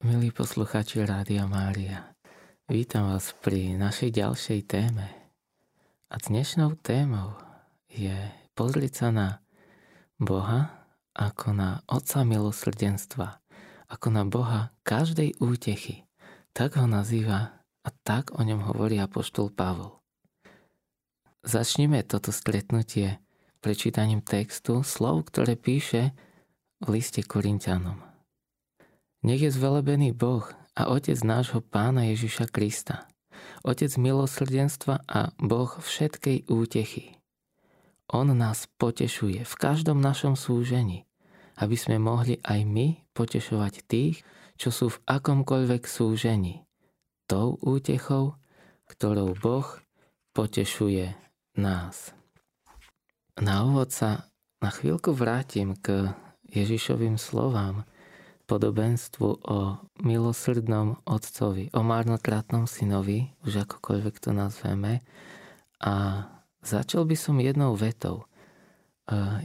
Milí posluchači Rádia Mária, vítam vás pri našej ďalšej téme. A dnešnou témou je pozrieť sa na Boha ako na Otca milosrdenstva, ako na Boha každej útechy. Tak ho nazýva a tak o ňom hovorí apoštol Pavol. Začnime toto stretnutie prečítaním textu slov, ktoré píše v liste Korintianom. Nech je zvelebený Boh a Otec nášho Pána Ježiša Krista, Otec milosrdenstva a Boh všetkej útechy. On nás potešuje v každom našom súžení, aby sme mohli aj my potešovať tých, čo sú v akomkoľvek súžení, tou útechou, ktorou Boh potešuje nás. Na úvod sa na chvíľku vrátim k Ježišovým slovám, podobenstvu o milosrdnom otcovi, o marnotratnom synovi, už akokoľvek to nazveme. A začal by som jednou vetou.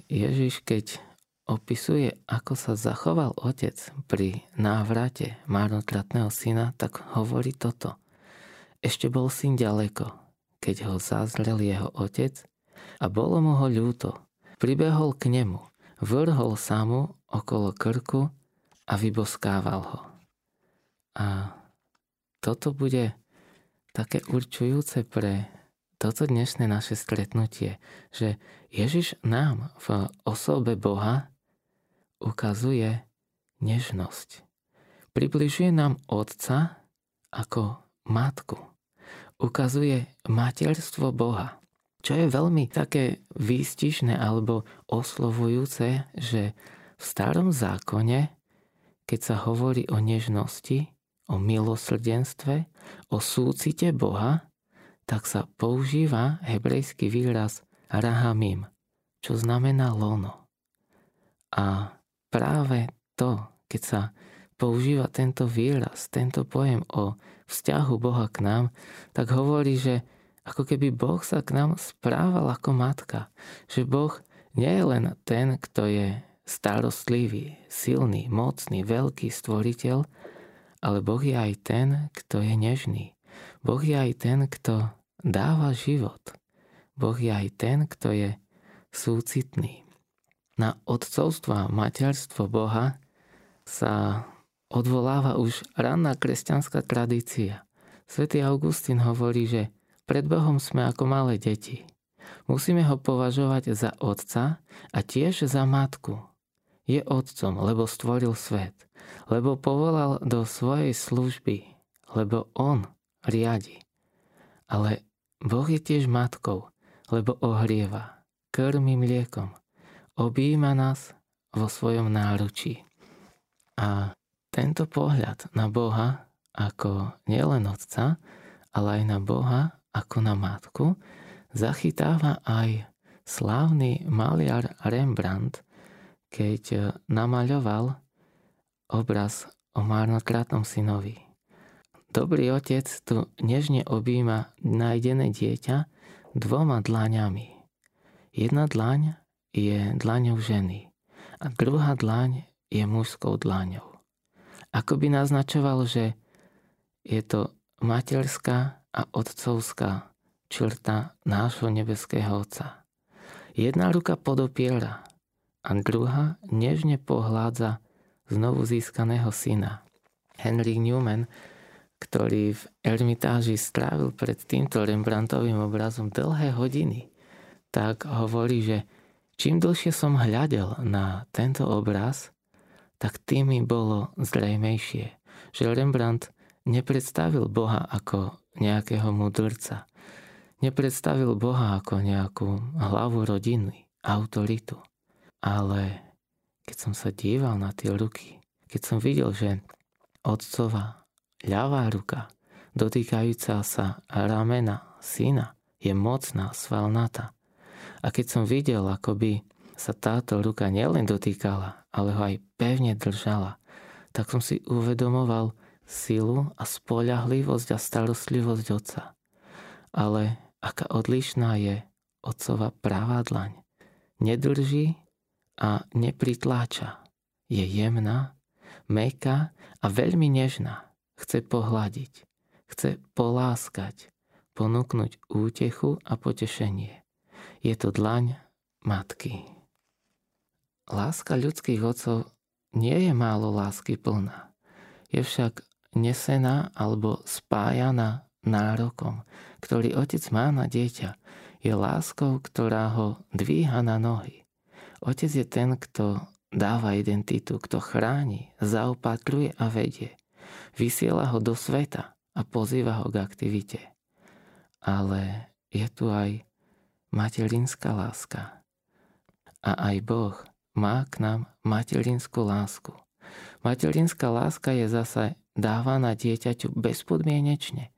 Ježiš, keď opisuje, ako sa zachoval otec pri návrate marnotratného syna, tak hovorí toto. Ešte bol syn ďaleko, keď ho zazrel jeho otec a bolo mu ho ľúto. Pribehol k nemu, vrhol sa mu okolo krku a vyboskával ho. A toto bude také určujúce pre toto dnešné naše stretnutie, že Ježiš nám v osobe Boha ukazuje nežnosť. Približuje nám Otca ako matku. Ukazuje materstvo Boha. Čo je veľmi také výstižné alebo oslovujúce, že v starom zákone keď sa hovorí o nežnosti, o milosrdenstve, o súcite Boha, tak sa používa hebrejský výraz rahamim, čo znamená lono. A práve to, keď sa používa tento výraz, tento pojem o vzťahu Boha k nám, tak hovorí, že ako keby Boh sa k nám správal ako matka. Že Boh nie je len ten, kto je starostlivý, silný, mocný, veľký stvoriteľ, ale Boh je aj ten, kto je nežný. Boh je aj ten, kto dáva život. Boh je aj ten, kto je súcitný. Na odcovstvo a materstvo Boha sa odvoláva už ranná kresťanská tradícia. Svetý Augustín hovorí, že pred Bohom sme ako malé deti. Musíme ho považovať za otca a tiež za matku, je otcom, lebo stvoril svet, lebo povolal do svojej služby, lebo on riadi. Ale Boh je tiež matkou, lebo ohrieva, krmi mliekom, objíma nás vo svojom náručí. A tento pohľad na Boha ako nielen otca, ale aj na Boha ako na matku, zachytáva aj slávny maliar Rembrandt keď e, namaľoval obraz o marnotratnom synovi. Dobrý otec tu nežne objíma nájdené dieťa dvoma dlaňami. Jedna dlaň je dlaňou ženy a druhá dlaň je mužskou dlaňou. Ako by naznačoval, že je to materská a otcovská črta nášho nebeského Otca. Jedna ruka podopiera a druhá nežne pohládza znovu získaného syna. Henry Newman, ktorý v Ermitáži strávil pred týmto Rembrandtovým obrazom dlhé hodiny, tak hovorí, že čím dlhšie som hľadel na tento obraz, tak tým mi bolo zrejmejšie, že Rembrandt nepredstavil Boha ako nejakého mudrca. Nepredstavil Boha ako nejakú hlavu rodiny, autoritu. Ale keď som sa díval na tie ruky, keď som videl, že otcova ľavá ruka, dotýkajúca sa ramena syna, je mocná, svalnatá. A keď som videl, ako by sa táto ruka nielen dotýkala, ale ho aj pevne držala, tak som si uvedomoval silu a spoľahlivosť a starostlivosť otca. Ale aká odlišná je otcova pravá dlaň. Nedrží a nepritláča. Je jemná, meká a veľmi nežná. Chce pohľadiť, chce poláskať, ponúknuť útechu a potešenie. Je to dlaň matky. Láska ľudských otcov nie je málo lásky plná. Je však nesená alebo spájaná nárokom, ktorý otec má na dieťa. Je láskou, ktorá ho dvíha na nohy. Otec je ten, kto dáva identitu, kto chráni, zaopatruje a vedie. Vysiela ho do sveta a pozýva ho k aktivite. Ale je tu aj materinská láska. A aj Boh má k nám materinskú lásku. Materinská láska je zase dávaná dieťaťu bezpodmienečne.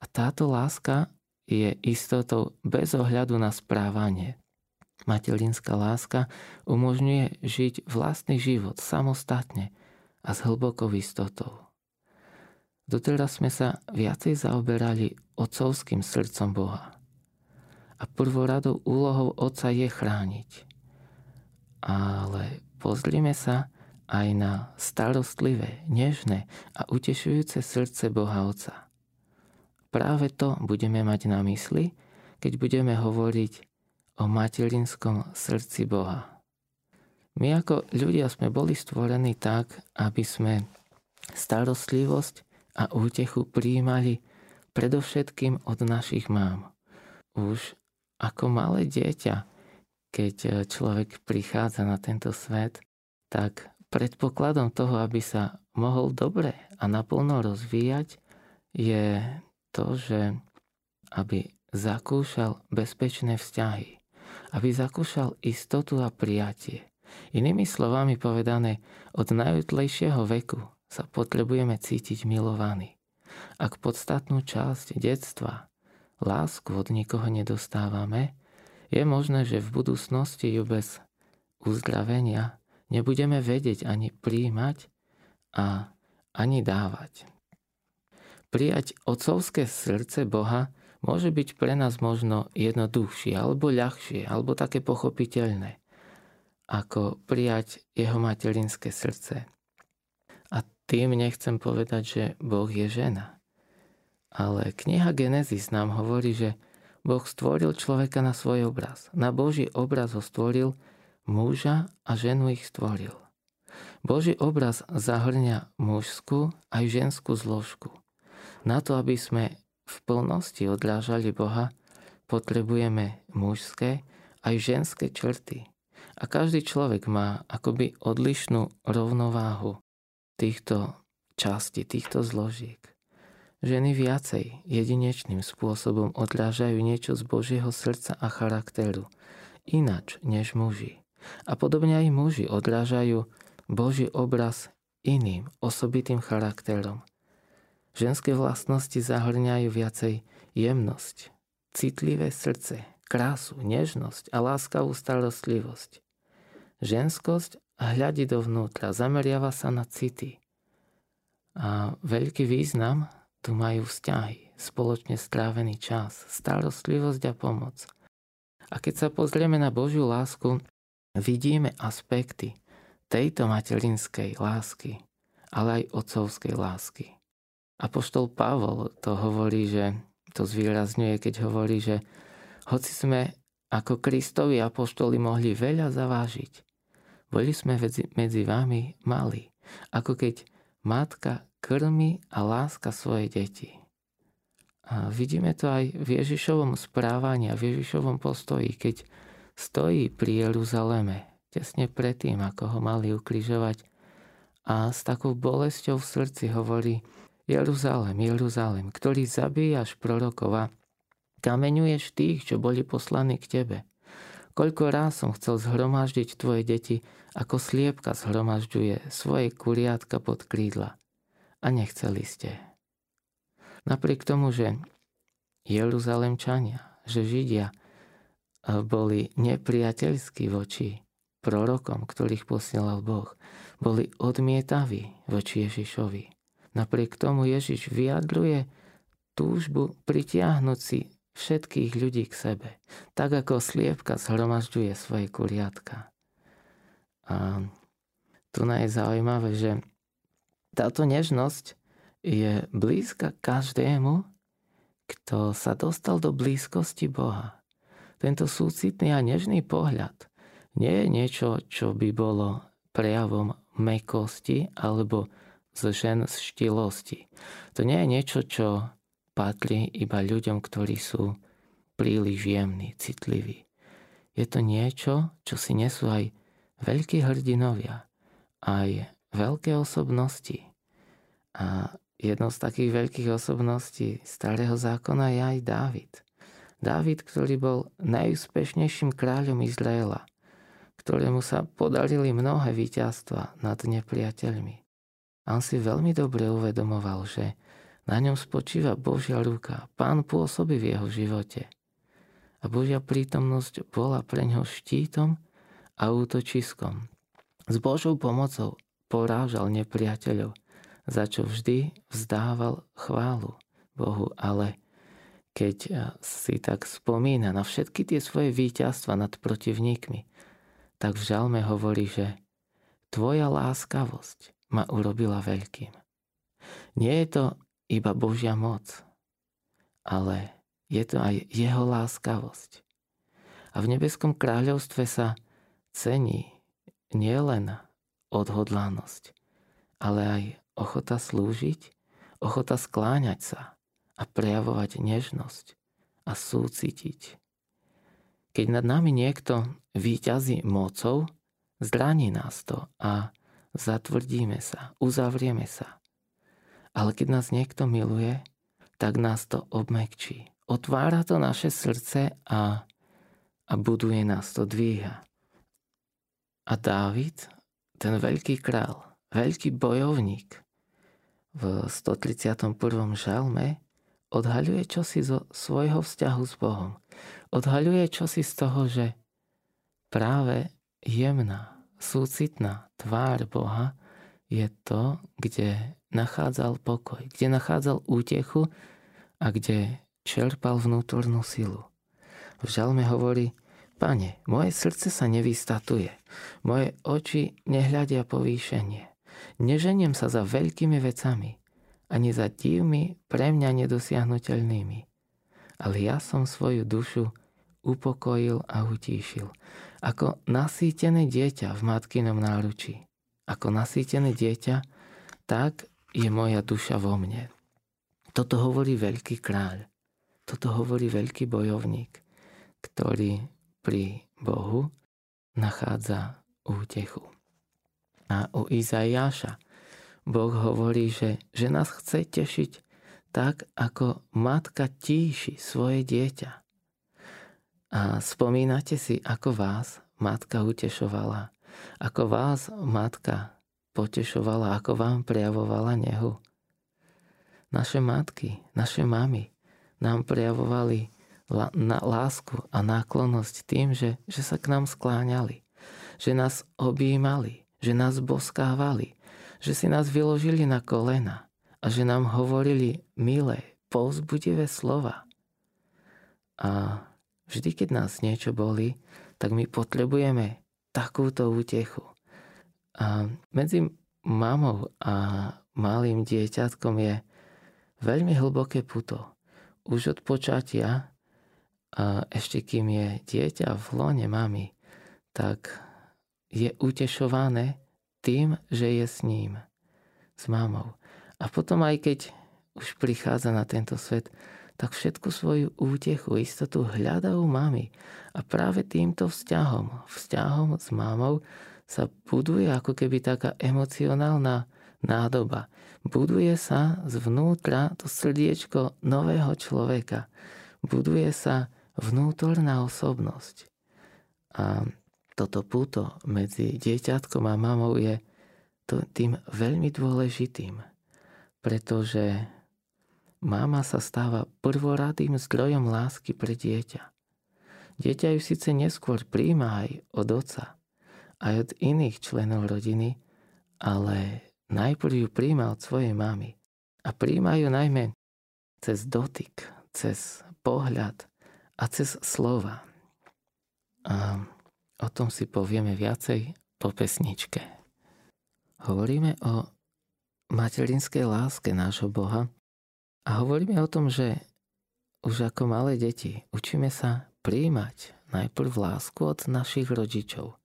A táto láska je istotou bez ohľadu na správanie. Materinská láska umožňuje žiť vlastný život samostatne a s hlbokou istotou. Doteraz sme sa viacej zaoberali otcovským srdcom Boha. A prvoradou úlohou otca je chrániť ale pozrime sa aj na starostlivé, nežné a utešujúce srdce Boha Otca. Práve to budeme mať na mysli, keď budeme hovoriť o materinskom srdci Boha. My ako ľudia sme boli stvorení tak, aby sme starostlivosť a útechu prijímali predovšetkým od našich mám. Už ako malé dieťa keď človek prichádza na tento svet, tak predpokladom toho, aby sa mohol dobre a naplno rozvíjať, je to, že aby zakúšal bezpečné vzťahy, aby zakúšal istotu a prijatie. Inými slovami povedané, od najútlejšieho veku sa potrebujeme cítiť milovaní. Ak podstatnú časť detstva, lásku od nikoho nedostávame, je možné, že v budúcnosti ju bez uzdravenia nebudeme vedieť ani príjmať a ani dávať. Prijať otcovské srdce Boha môže byť pre nás možno jednoduchšie, alebo ľahšie, alebo také pochopiteľné, ako prijať jeho materinské srdce. A tým nechcem povedať, že Boh je žena. Ale kniha Genesis nám hovorí, že Boh stvoril človeka na svoj obraz. Na Boží obraz ho stvoril, muža a ženu ich stvoril. Boží obraz zahrňa mužskú aj ženskú zložku. Na to, aby sme v plnosti odrážali Boha, potrebujeme mužské aj ženské črty. A každý človek má akoby odlišnú rovnováhu týchto častí, týchto zložiek. Ženy viacej jedinečným spôsobom odrážajú niečo z Božieho srdca a charakteru, inač než muži. A podobne aj muži odrážajú Boží obraz iným, osobitým charakterom. Ženské vlastnosti zahrňajú viacej jemnosť, citlivé srdce, krásu, nežnosť a láskavú starostlivosť. Ženskosť hľadí dovnútra, zameriava sa na city. A veľký význam tu majú vzťahy, spoločne strávený čas, starostlivosť a pomoc. A keď sa pozrieme na Božiu lásku, vidíme aspekty tejto materinskej lásky, ale aj otcovskej lásky. Apoštol Pavol to hovorí, že to zvýrazňuje, keď hovorí, že hoci sme ako Kristovi apoštoli mohli veľa zavážiť, boli sme medzi, vami mali, ako keď matka krmi a láska svoje deti. A vidíme to aj v Ježišovom správaní a v Ježišovom postoji, keď stojí pri Jeruzaleme, tesne predtým, ako ho mali ukrižovať a s takou bolesťou v srdci hovorí Jeruzalem, Jeruzalem, ktorý zabíjaš prorokov a kameňuješ tých, čo boli poslaní k tebe. Koľko ráz som chcel zhromaždiť tvoje deti, ako sliepka zhromažďuje svoje kuriatka pod krídla a nechceli ste. Napriek tomu, že Jeruzalemčania, že Židia boli nepriateľskí voči prorokom, ktorých posielal Boh, boli odmietaví voči Ježišovi. Napriek tomu Ježiš vyjadruje túžbu pritiahnuť si všetkých ľudí k sebe, tak ako sliepka zhromažďuje svoje kuriatka. A tu je zaujímavé, že táto nežnosť je blízka každému, kto sa dostal do blízkosti Boha. Tento súcitný a nežný pohľad nie je niečo, čo by bolo prejavom mekosti alebo z žen z štilosti. To nie je niečo, čo patrí iba ľuďom, ktorí sú príliš jemní, citliví. Je to niečo, čo si nesú aj veľkí hrdinovia, aj veľké osobnosti. A jednou z takých veľkých osobností starého zákona je aj Dávid. Dávid, ktorý bol najúspešnejším kráľom Izraela, ktorému sa podarili mnohé víťazstva nad nepriateľmi. A on si veľmi dobre uvedomoval, že na ňom spočíva Božia ruka, pán pôsobí v jeho živote. A Božia prítomnosť bola pre ňo štítom a útočiskom. S Božou pomocou porážal nepriateľov, za čo vždy vzdával chválu Bohu, ale keď eh, si tak spomína na všetky tie svoje víťazstva nad protivníkmi, tak v žalme hovorí, že tvoja láskavosť ma urobila veľkým. Nie je to iba Božia moc, ale je to aj jeho láskavosť. A v nebeskom kráľovstve sa cení nielen odhodlanosť, ale aj ochota slúžiť, ochota skláňať sa a prejavovať nežnosť a súcitiť. Keď nad nami niekto výťazí mocou, zraní nás to a zatvrdíme sa, uzavrieme sa. Ale keď nás niekto miluje, tak nás to obmekčí. Otvára to naše srdce a, a buduje nás to, dvíha. A Dávid, ten veľký král, veľký bojovník, v 131. žalme odhaľuje čosi zo svojho vzťahu s Bohom. Odhaľuje čosi z toho, že práve jemná, súcitná tvár Boha je to, kde nachádzal pokoj, kde nachádzal útechu a kde čerpal vnútornú silu. V žalme hovorí, Pane, moje srdce sa nevystatuje, moje oči nehľadia povýšenie. Neženiem sa za veľkými vecami, ani za divmi pre mňa nedosiahnutelnými. Ale ja som svoju dušu upokojil a utíšil. Ako nasýtené dieťa v matkinom náručí. Ako nasýtené dieťa, tak je moja duša vo mne. Toto hovorí veľký kráľ. Toto hovorí veľký bojovník, ktorý pri Bohu nachádza útechu. A u Izaiáša Boh hovorí, že, že nás chce tešiť tak, ako matka tíši svoje dieťa. A spomínate si, ako vás matka utešovala, ako vás matka potešovala, ako vám prejavovala nehu. Naše matky, naše mamy nám prejavovali lásku a náklonnosť tým, že, že sa k nám skláňali, že nás objímali, že nás boskávali, že si nás vyložili na kolena a že nám hovorili milé, povzbudivé slova. A vždy, keď nás niečo boli, tak my potrebujeme takúto útechu. A medzi mamou a malým dieťatkom je veľmi hlboké puto. Už od počatia a ešte kým je dieťa v lone mamy, tak je utešované tým, že je s ním, s mamou. A potom aj keď už prichádza na tento svet, tak všetku svoju útechu, istotu hľadá u mamy. A práve týmto vzťahom, vzťahom s mamou sa buduje ako keby taká emocionálna nádoba. Buduje sa zvnútra to srdiečko nového človeka. Buduje sa vnútorná osobnosť. A toto puto medzi dieťatkom a mamou je tým veľmi dôležitým, pretože mama sa stáva prvoradým zdrojom lásky pre dieťa. Dieťa ju síce neskôr príjma aj od oca, aj od iných členov rodiny, ale najprv ju príjma od svojej mamy. A príjma ju najmä cez dotyk, cez pohľad, a cez slova. A o tom si povieme viacej po pesničke. Hovoríme o materinskej láske nášho Boha a hovoríme o tom, že už ako malé deti učíme sa príjmať najprv lásku od našich rodičov.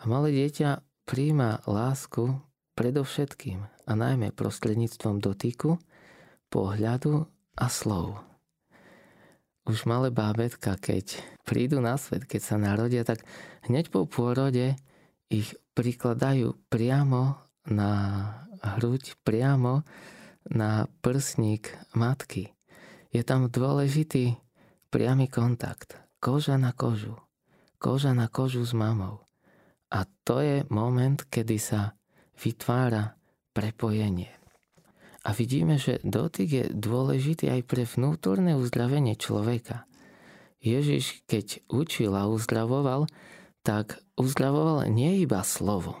A malé dieťa príjma lásku predovšetkým a najmä prostredníctvom dotyku, pohľadu a slov. Už malé bábetka, keď prídu na svet, keď sa narodia, tak hneď po pôrode ich prikladajú priamo na hruď, priamo na prsník matky. Je tam dôležitý priamy kontakt. Koža na kožu. Koža na kožu s mamou. A to je moment, kedy sa vytvára prepojenie. A vidíme, že dotyk je dôležitý aj pre vnútorné uzdravenie človeka. Ježiš, keď učil a uzdravoval, tak uzdravoval nie iba slovom,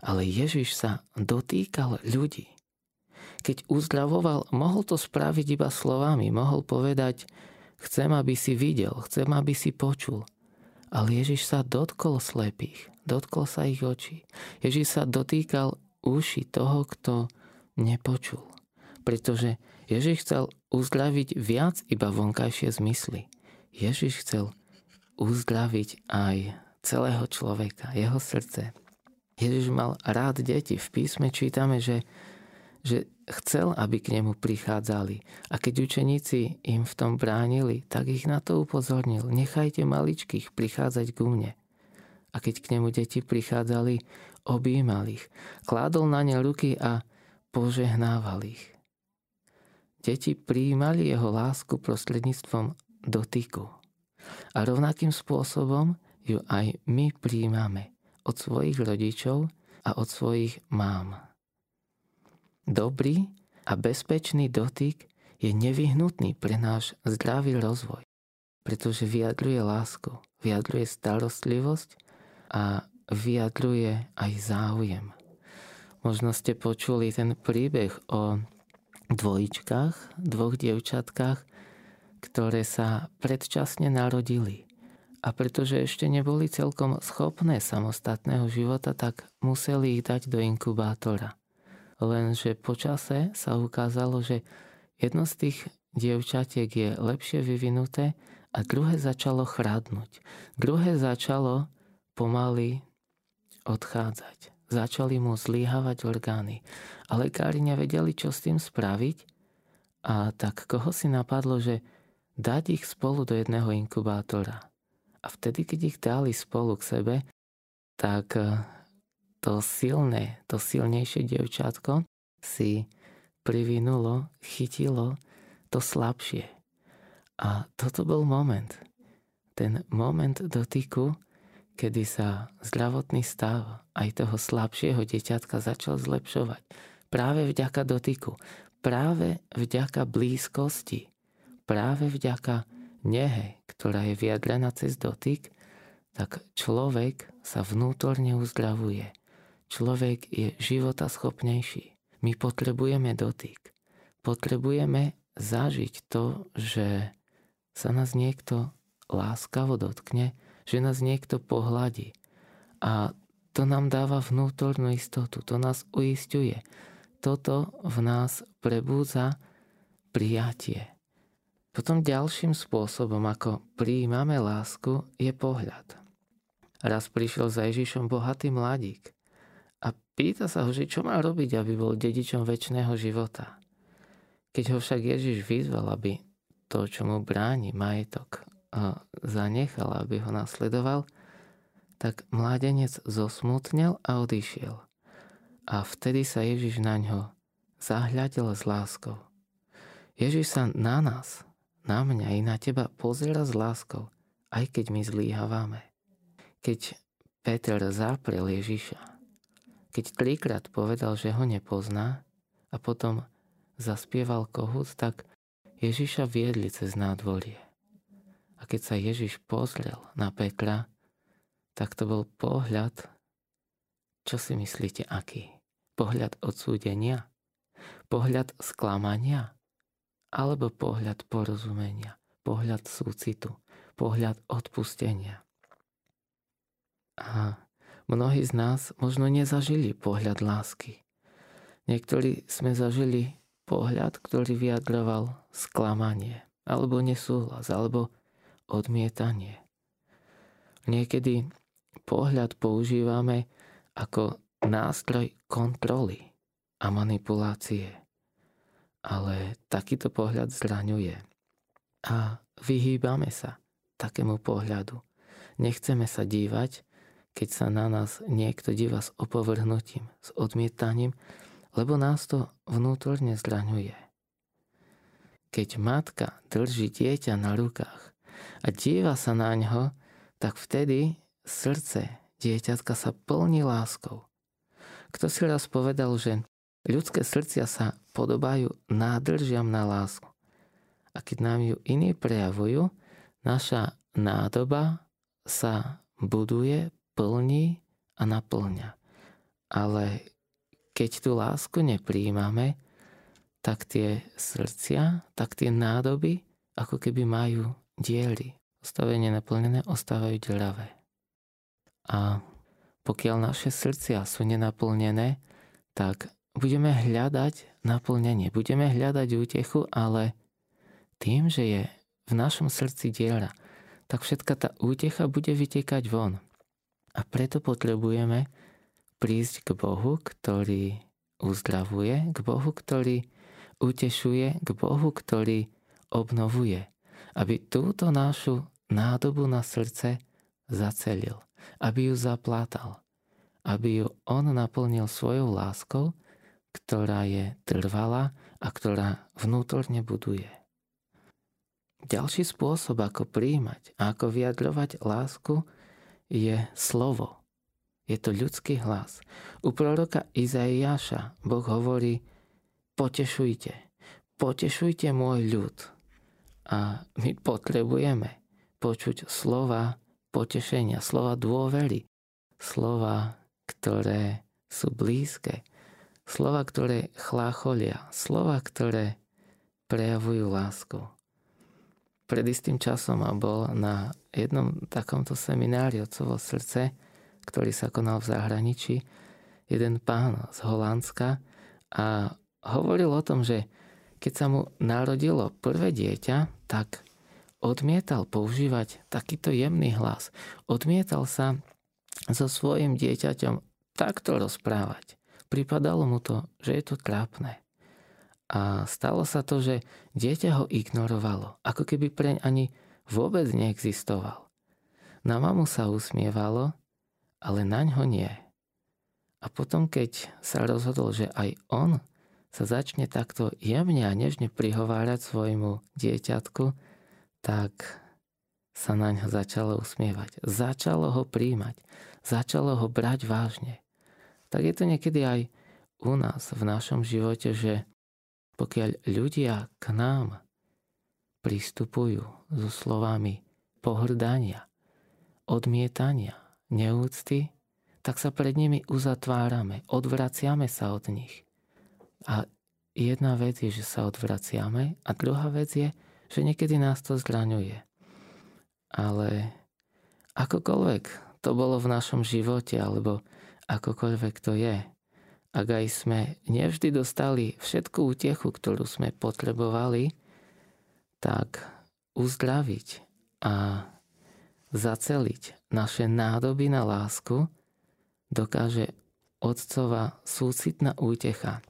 ale Ježiš sa dotýkal ľudí. Keď uzdravoval, mohol to spraviť iba slovami, mohol povedať, chcem, aby si videl, chcem, aby si počul. Ale Ježiš sa dotkol slepých, dotkol sa ich očí. Ježiš sa dotýkal uši toho, kto nepočul. Pretože Ježiš chcel uzdraviť viac iba vonkajšie zmysly. Ježiš chcel uzdraviť aj celého človeka, jeho srdce. Ježiš mal rád deti. V písme čítame, že, že chcel, aby k nemu prichádzali. A keď učeníci im v tom bránili, tak ich na to upozornil. Nechajte maličkých prichádzať ku mne. A keď k nemu deti prichádzali, objímal ich. Kládol na ne ruky a požehnával ich. Deti prijímali jeho lásku prostredníctvom dotyku. A rovnakým spôsobom ju aj my príjmame od svojich rodičov a od svojich mám. Dobrý a bezpečný dotyk je nevyhnutný pre náš zdravý rozvoj, pretože vyjadruje lásku, vyjadruje starostlivosť a vyjadruje aj záujem. Možno ste počuli ten príbeh o dvojičkách, dvoch dievčatkách, ktoré sa predčasne narodili. A pretože ešte neboli celkom schopné samostatného života, tak museli ich dať do inkubátora. Lenže počase sa ukázalo, že jedno z tých dievčatiek je lepšie vyvinuté a druhé začalo chradnúť. Druhé začalo pomaly odchádzať. Začali mu zlíhavať orgány. A lekári nevedeli, čo s tým spraviť. A tak koho si napadlo, že dať ich spolu do jedného inkubátora. A vtedy, keď ich dali spolu k sebe, tak eh, to silné, to silnejšie dievčatko si privinulo, chytilo to slabšie. A toto bol moment. Ten moment dotyku, kedy sa zdravotný stav aj toho slabšieho dieťatka začal zlepšovať. Práve vďaka dotyku, práve vďaka blízkosti, práve vďaka nehe, ktorá je vyjadrená cez dotyk, tak človek sa vnútorne uzdravuje. Človek je života schopnejší. My potrebujeme dotyk. Potrebujeme zažiť to, že sa nás niekto láskavo dotkne, že nás niekto pohľadí. A to nám dáva vnútornú istotu, to nás uistuje. Toto v nás prebúdza prijatie. Potom ďalším spôsobom, ako prijímame lásku, je pohľad. Raz prišiel za Ježišom bohatý mladík pýta sa ho, že čo má robiť, aby bol dedičom väčšného života. Keď ho však Ježiš vyzval, aby to, čo mu bráni majetok, zanechal, aby ho nasledoval, tak mládenec zosmutnel a odišiel. A vtedy sa Ježiš na ňo zahľadil s láskou. Ježiš sa na nás, na mňa i na teba pozera s láskou, aj keď my zlíhavame. Keď Peter zaprel Ježiša, keď trikrát povedal, že ho nepozná a potom zaspieval kohút, tak Ježiša viedli cez nádvorie. A keď sa Ježiš pozrel na Petra, tak to bol pohľad, čo si myslíte, aký? Pohľad odsúdenia? Pohľad sklamania? alebo pohľad porozumenia, pohľad súcitu, pohľad odpustenia. A mnohí z nás možno nezažili pohľad lásky. Niektorí sme zažili pohľad, ktorý vyjadroval sklamanie, alebo nesúhlas, alebo odmietanie. Niekedy pohľad používame ako nástroj kontroly a manipulácie. Ale takýto pohľad zraňuje. A vyhýbame sa takému pohľadu. Nechceme sa dívať, keď sa na nás niekto díva s opovrhnutím, s odmietaním, lebo nás to vnútorne zraňuje. Keď matka drží dieťa na rukách a díva sa na ňo, tak vtedy srdce dieťatka sa plní láskou. Kto si raz povedal, že ľudské srdcia sa podobajú nádržiam na lásku. A keď nám ju iní prejavujú, naša nádoba sa buduje, plní a naplňa. Ale keď tú lásku nepríjmame, tak tie srdcia, tak tie nádoby ako keby majú diely. Ostavenie naplnené ostávajú deravé. A pokiaľ naše srdcia sú nenaplnené, tak budeme hľadať naplnenie, budeme hľadať útechu, ale tým, že je v našom srdci diera, tak všetka tá útecha bude vytekať von. A preto potrebujeme prísť k Bohu, ktorý uzdravuje, k Bohu, ktorý utešuje, k Bohu, ktorý obnovuje. Aby túto našu nádobu na srdce zacelil, aby ju zaplátal, aby ju on naplnil svojou láskou, ktorá je trvalá a ktorá vnútorne buduje. Ďalší spôsob, ako príjmať a ako vyjadrovať lásku, je slovo. Je to ľudský hlas. U proroka Izaiáša Boh hovorí, potešujte, potešujte môj ľud. A my potrebujeme počuť slova potešenia, slova dôvery, slova, ktoré sú blízke, slova, ktoré chlácholia, slova, ktoré prejavujú lásku. Pred istým časom a bol na jednom takomto seminári Otcovo srdce, ktorý sa konal v zahraničí, jeden pán z Holandska a hovoril o tom, že keď sa mu narodilo prvé dieťa, tak odmietal používať takýto jemný hlas. Odmietal sa so svojim dieťaťom takto rozprávať. Pripadalo mu to, že je to trápne. A stalo sa to, že dieťa ho ignorovalo, ako keby preň ani vôbec neexistoval. Na mamu sa usmievalo ale na ňo nie. A potom, keď sa rozhodol, že aj on sa začne takto jemne a nežne prihovárať svojmu dieťatku, tak sa na ňo začalo usmievať. Začalo ho príjmať. Začalo ho brať vážne. Tak je to niekedy aj u nás v našom živote, že pokiaľ ľudia k nám pristupujú so slovami pohrdania, odmietania, neúcty, tak sa pred nimi uzatvárame, odvraciame sa od nich. A jedna vec je, že sa odvraciame a druhá vec je, že niekedy nás to zraňuje. Ale akokoľvek to bolo v našom živote, alebo akokoľvek to je, ak aj sme nevždy dostali všetku útechu, ktorú sme potrebovali, tak uzdraviť a zaceliť naše nádoby na lásku, dokáže otcova súcitná útecha.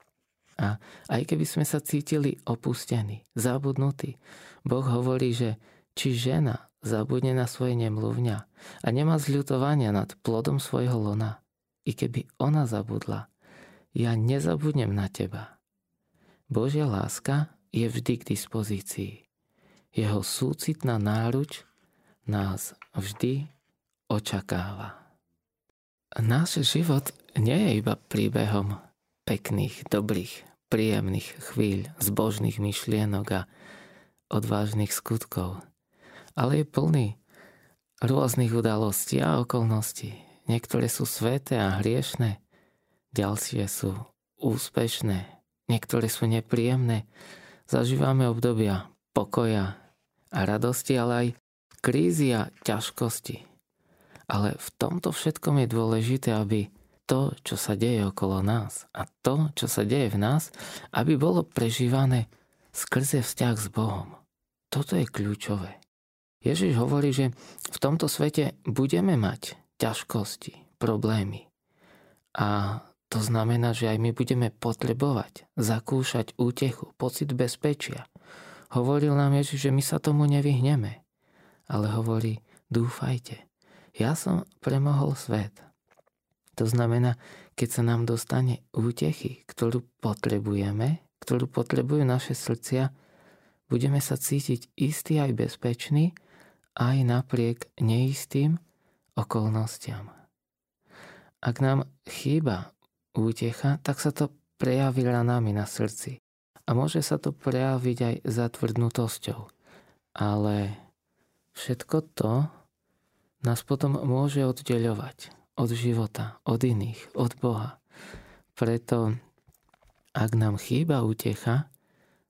A aj keby sme sa cítili opustení, zabudnutí, Boh hovorí, že či žena zabudne na svoje nemluvňa a nemá zľutovania nad plodom svojho lona, i keby ona zabudla, ja nezabudnem na teba. Božia láska je vždy k dispozícii. Jeho súcitná náruč nás vždy očakáva. Náš život nie je iba príbehom pekných, dobrých, príjemných chvíľ, zbožných myšlienok a odvážnych skutkov, ale je plný rôznych udalostí a okolností. Niektoré sú sveté a hriešné, ďalšie sú úspešné, niektoré sú nepríjemné. Zažívame obdobia pokoja a radosti, ale aj krízy a ťažkosti. Ale v tomto všetkom je dôležité, aby to, čo sa deje okolo nás a to, čo sa deje v nás, aby bolo prežívané skrze vzťah s Bohom. Toto je kľúčové. Ježiš hovorí, že v tomto svete budeme mať ťažkosti, problémy. A to znamená, že aj my budeme potrebovať zakúšať útechu, pocit bezpečia. Hovoril nám Ježiš, že my sa tomu nevyhneme. Ale hovorí, dúfajte, ja som premohol svet. To znamená, keď sa nám dostane útechy, ktorú potrebujeme, ktorú potrebujú naše srdcia, budeme sa cítiť istý aj bezpečný, aj napriek neistým okolnostiam. Ak nám chýba útecha, tak sa to prejaví ranami na srdci. A môže sa to prejaviť aj zatvrdnutosťou. Ale všetko to nás potom môže oddeľovať od života, od iných, od Boha. Preto, ak nám chýba útecha,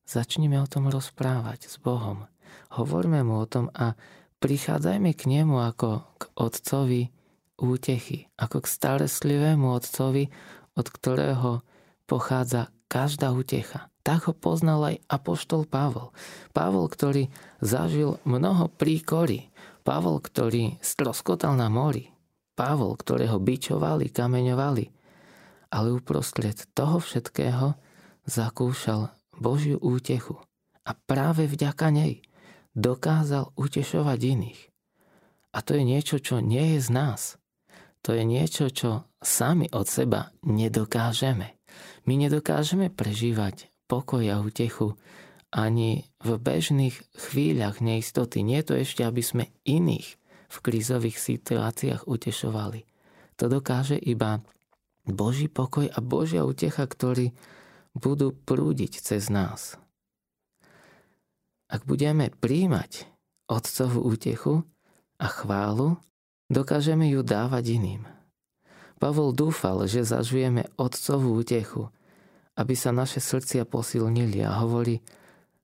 začneme o tom rozprávať s Bohom. Hovorme mu o tom a prichádzajme k nemu ako k otcovi útechy, ako k starostlivému otcovi, od ktorého pochádza každá útecha. Tak ho poznal aj apoštol Pavol. Pavol, ktorý zažil mnoho príkorí, Pavol, ktorý stroskotal na mori. Pavol, ktorého bičovali, kameňovali. Ale uprostred toho všetkého zakúšal Božiu útechu. A práve vďaka nej dokázal utešovať iných. A to je niečo, čo nie je z nás. To je niečo, čo sami od seba nedokážeme. My nedokážeme prežívať pokoj a útechu ani v bežných chvíľach neistoty. Nie to ešte, aby sme iných v krízových situáciách utešovali. To dokáže iba Boží pokoj a Božia utecha, ktorí budú prúdiť cez nás. Ak budeme príjmať Otcovú útechu a chválu, dokážeme ju dávať iným. Pavol dúfal, že zažujeme Otcovú útechu, aby sa naše srdcia posilnili a hovorí,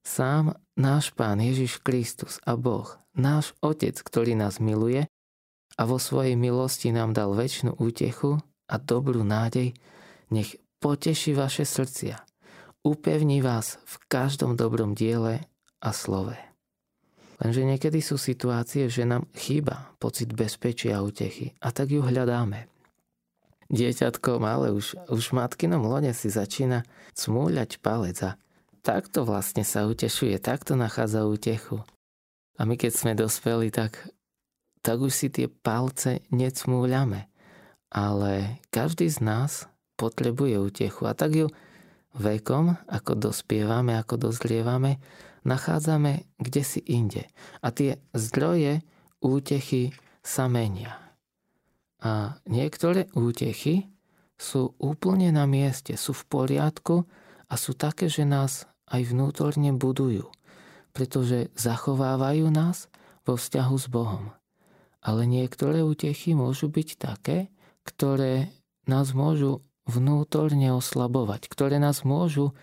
Sám náš Pán Ježiš Kristus a Boh, náš Otec, ktorý nás miluje a vo svojej milosti nám dal väčšinu útechu a dobrú nádej, nech poteší vaše srdcia, upevní vás v každom dobrom diele a slove. Lenže niekedy sú situácie, že nám chýba pocit bezpečia a útechy a tak ju hľadáme. Dieťatko malé už, už matkinom lone si začína cmúľať palec a takto vlastne sa utešuje, takto nachádza útechu. A my keď sme dospeli, tak, tak už si tie palce necmúľame. Ale každý z nás potrebuje útechu a tak ju vekom, ako dospievame, ako dozrievame, nachádzame kde si inde. A tie zdroje útechy sa menia. A niektoré útechy sú úplne na mieste, sú v poriadku a sú také, že nás aj vnútorne budujú, pretože zachovávajú nás vo vzťahu s Bohom. Ale niektoré útechy môžu byť také, ktoré nás môžu vnútorne oslabovať, ktoré nás môžu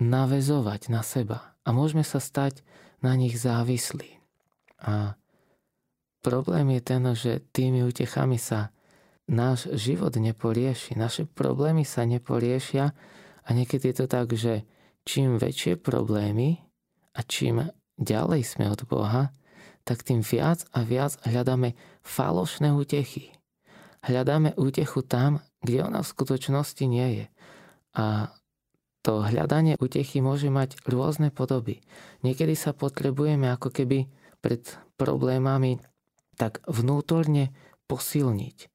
navezovať na seba a môžeme sa stať na nich závislí. A problém je ten, že tými útechami sa náš život neporieši, naše problémy sa neporiešia a niekedy je to tak, že čím väčšie problémy a čím ďalej sme od Boha, tak tým viac a viac hľadáme falošné útechy. Hľadáme útechu tam, kde ona v skutočnosti nie je. A to hľadanie útechy môže mať rôzne podoby. Niekedy sa potrebujeme ako keby pred problémami tak vnútorne posilniť.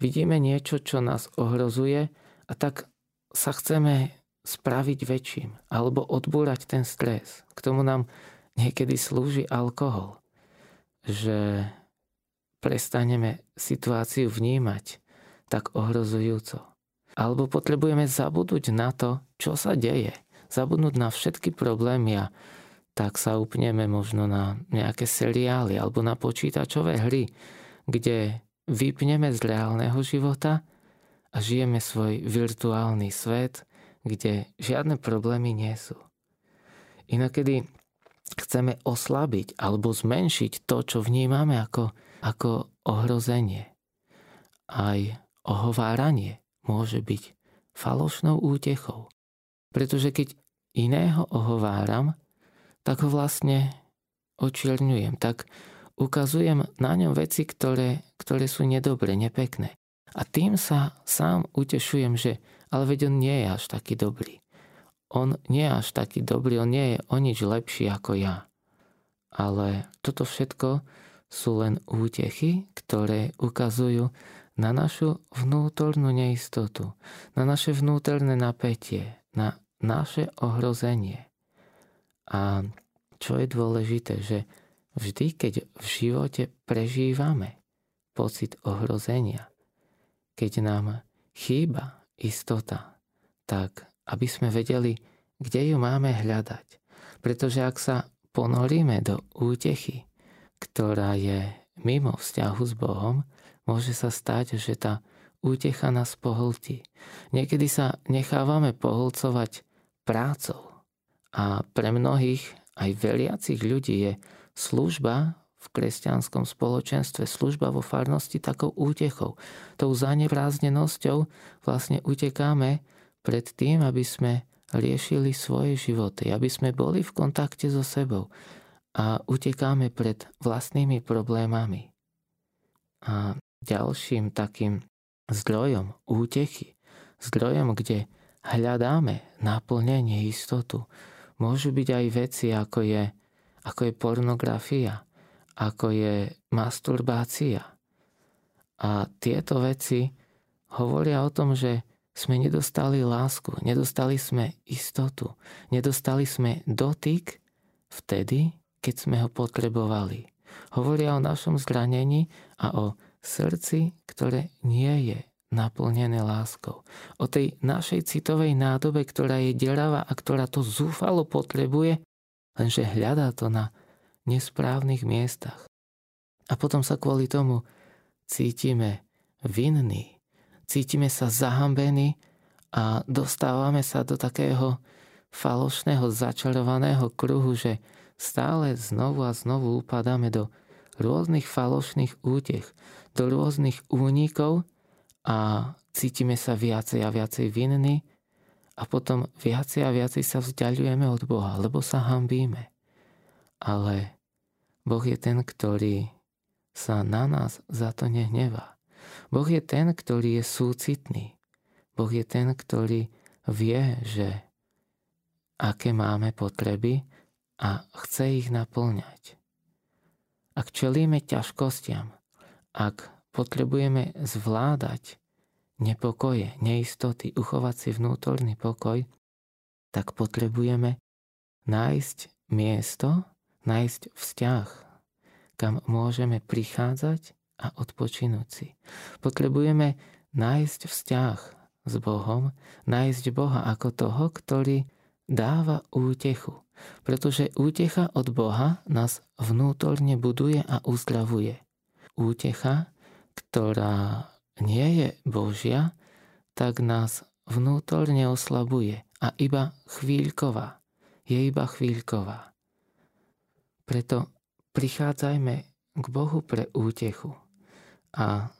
Vidíme niečo, čo nás ohrozuje a tak sa chceme spraviť väčším alebo odbúrať ten stres. K tomu nám niekedy slúži alkohol, že prestaneme situáciu vnímať tak ohrozujúco. Alebo potrebujeme zabudnúť na to, čo sa deje. Zabudnúť na všetky problémy a tak sa upneme možno na nejaké seriály alebo na počítačové hry, kde vypneme z reálneho života a žijeme svoj virtuálny svet, kde žiadne problémy nie sú. Inokedy chceme oslabiť alebo zmenšiť to, čo vnímame ako, ako ohrozenie. Aj ohováranie môže byť falošnou útechou. Pretože keď iného ohováram, tak ho vlastne očierňujem, tak ukazujem na ňom veci, ktoré, ktoré sú nedobre, nepekné. A tým sa sám utešujem, že ale veď on nie je až taký dobrý. On nie je až taký dobrý, on nie je o nič lepší ako ja. Ale toto všetko sú len útechy, ktoré ukazujú na našu vnútornú neistotu, na naše vnútorné napätie, na naše ohrozenie. A čo je dôležité, že vždy, keď v živote prežívame pocit ohrozenia, keď nám chýba istota, tak aby sme vedeli, kde ju máme hľadať. Pretože ak sa ponoríme do útechy, ktorá je mimo vzťahu s Bohom, môže sa stať, že tá útecha nás pohltí. Niekedy sa nechávame pohlcovať prácou. A pre mnohých, aj veriacich ľudí, je služba v kresťanskom spoločenstve, služba vo farnosti takou útechou. Tou zanevráznenosťou vlastne utekáme pred tým, aby sme riešili svoje životy, aby sme boli v kontakte so sebou a utekáme pred vlastnými problémami. A ďalším takým zdrojom útechy, zdrojom, kde hľadáme naplnenie istotu, môžu byť aj veci, ako je, ako je pornografia, ako je masturbácia. A tieto veci hovoria o tom, že sme nedostali lásku, nedostali sme istotu, nedostali sme dotyk vtedy, keď sme ho potrebovali. Hovoria o našom zranení a o srdci, ktoré nie je naplnené láskou. O tej našej citovej nádobe, ktorá je deravá a ktorá to zúfalo potrebuje, lenže hľadá to na nesprávnych miestach. A potom sa kvôli tomu cítime vinní, cítime sa zahambení a dostávame sa do takého falošného začarovaného kruhu, že stále znovu a znovu upadáme do rôznych falošných útech, do rôznych únikov a cítime sa viacej a viacej vinní a potom viacej a viacej sa vzdialujeme od Boha, lebo sa hambíme. Ale Boh je ten, ktorý sa na nás za to nehnevá. Boh je ten, ktorý je súcitný. Boh je ten, ktorý vie, že aké máme potreby a chce ich naplňať. Ak čelíme ťažkostiam, ak potrebujeme zvládať nepokoje, neistoty, uchovať si vnútorný pokoj, tak potrebujeme nájsť miesto, nájsť vzťah, kam môžeme prichádzať a odpočinúť si. Potrebujeme nájsť vzťah s Bohom, nájsť Boha ako toho, ktorý dáva útechu. Pretože útecha od Boha nás vnútorne buduje a uzdravuje. Útecha, ktorá nie je Božia, tak nás vnútorne oslabuje a iba chvíľková. Je iba chvíľková. Preto prichádzajme k Bohu pre útechu. A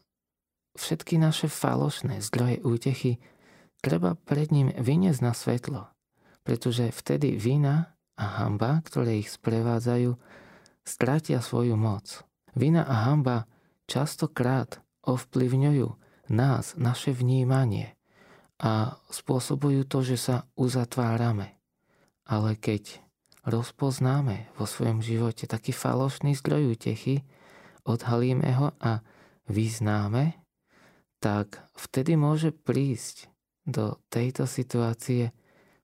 všetky naše falošné zdroje útechy treba pred ním vyniesť na svetlo, pretože vtedy vina a hamba, ktoré ich sprevádzajú, stratia svoju moc. Vina a hamba častokrát ovplyvňujú nás, naše vnímanie a spôsobujú to, že sa uzatvárame. Ale keď rozpoznáme vo svojom živote taký falošný zdroj útechy, odhalíme ho a vyznáme, tak vtedy môže prísť do tejto situácie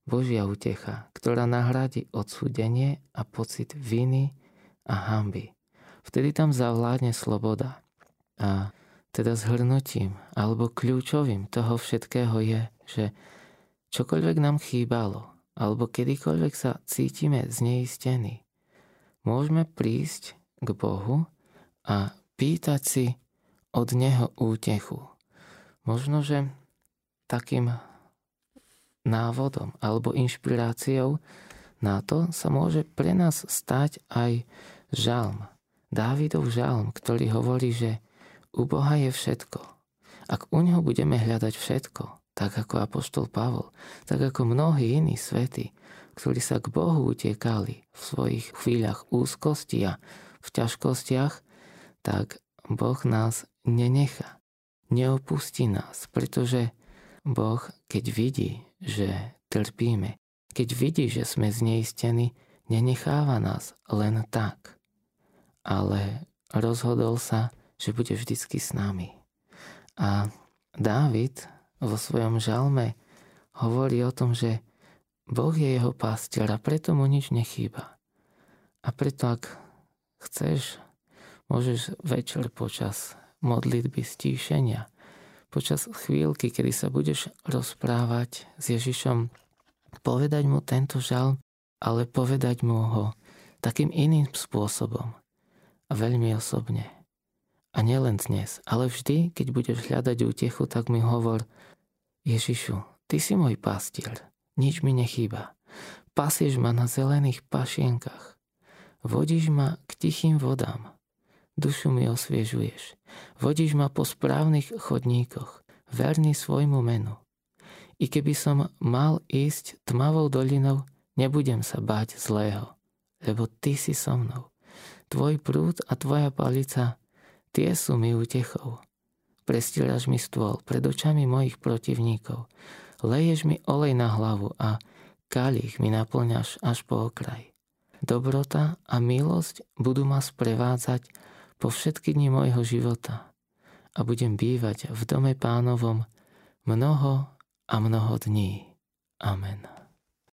Božia útecha, ktorá nahradí odsúdenie a pocit viny a hamby. Vtedy tam zavládne sloboda. A teda zhrnutím alebo kľúčovým toho všetkého je, že čokoľvek nám chýbalo, alebo kedykoľvek sa cítime zneistení, môžeme prísť k Bohu a pýtať si od Neho útechu. Možno, že takým návodom alebo inšpiráciou na to sa môže pre nás stať aj žalm. Dávidov žalm, ktorý hovorí, že u Boha je všetko. Ak u neho budeme hľadať všetko, tak ako apoštol Pavol, tak ako mnohí iní svety, ktorí sa k Bohu utiekali v svojich chvíľach úzkosti a v ťažkostiach, tak Boh nás nenecha, neopustí nás, pretože Boh, keď vidí, že trpíme, keď vidí, že sme zneistení, nenecháva nás len tak, ale rozhodol sa, že bude vždycky s nami. A Dávid vo svojom žalme hovorí o tom, že Boh je jeho pastier a preto mu nič nechýba. A preto ak chceš, môžeš večer počas modlitby stíšenia, počas chvíľky, kedy sa budeš rozprávať s Ježišom, povedať mu tento žalm, ale povedať mu ho takým iným spôsobom a veľmi osobne. A nielen dnes, ale vždy, keď budeš hľadať útechu, tak mi hovor, Ježišu, Ty si môj pastier, nič mi nechýba. Pasieš ma na zelených pašienkach. Vodíš ma k tichým vodám. Dušu mi osviežuješ. Vodíš ma po správnych chodníkoch, verný svojmu menu. I keby som mal ísť tmavou dolinou, nebudem sa báť zlého, lebo ty si so mnou. Tvoj prúd a tvoja palica, tie sú mi útechou. Prestieraš mi stôl pred očami mojich protivníkov leješ mi olej na hlavu a kalich mi naplňaš až po okraj. Dobrota a milosť budú ma sprevádzať po všetky dni môjho života a budem bývať v dome pánovom mnoho a mnoho dní. Amen.